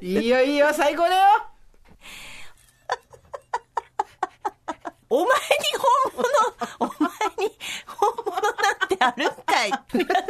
いいよいいよ、最高だよお前に本物、お前に本物なんてあるんかい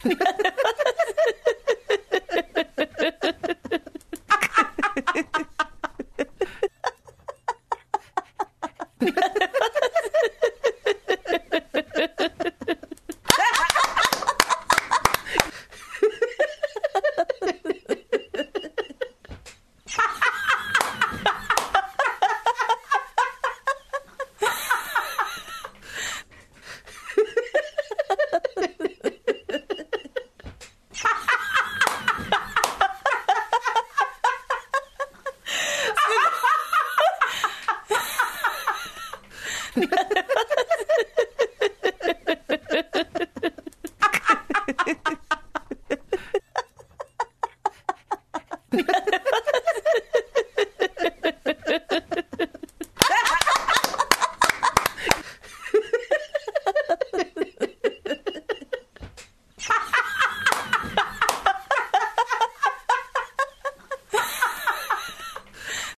Ha ha ha ha! Ha ha ha ha!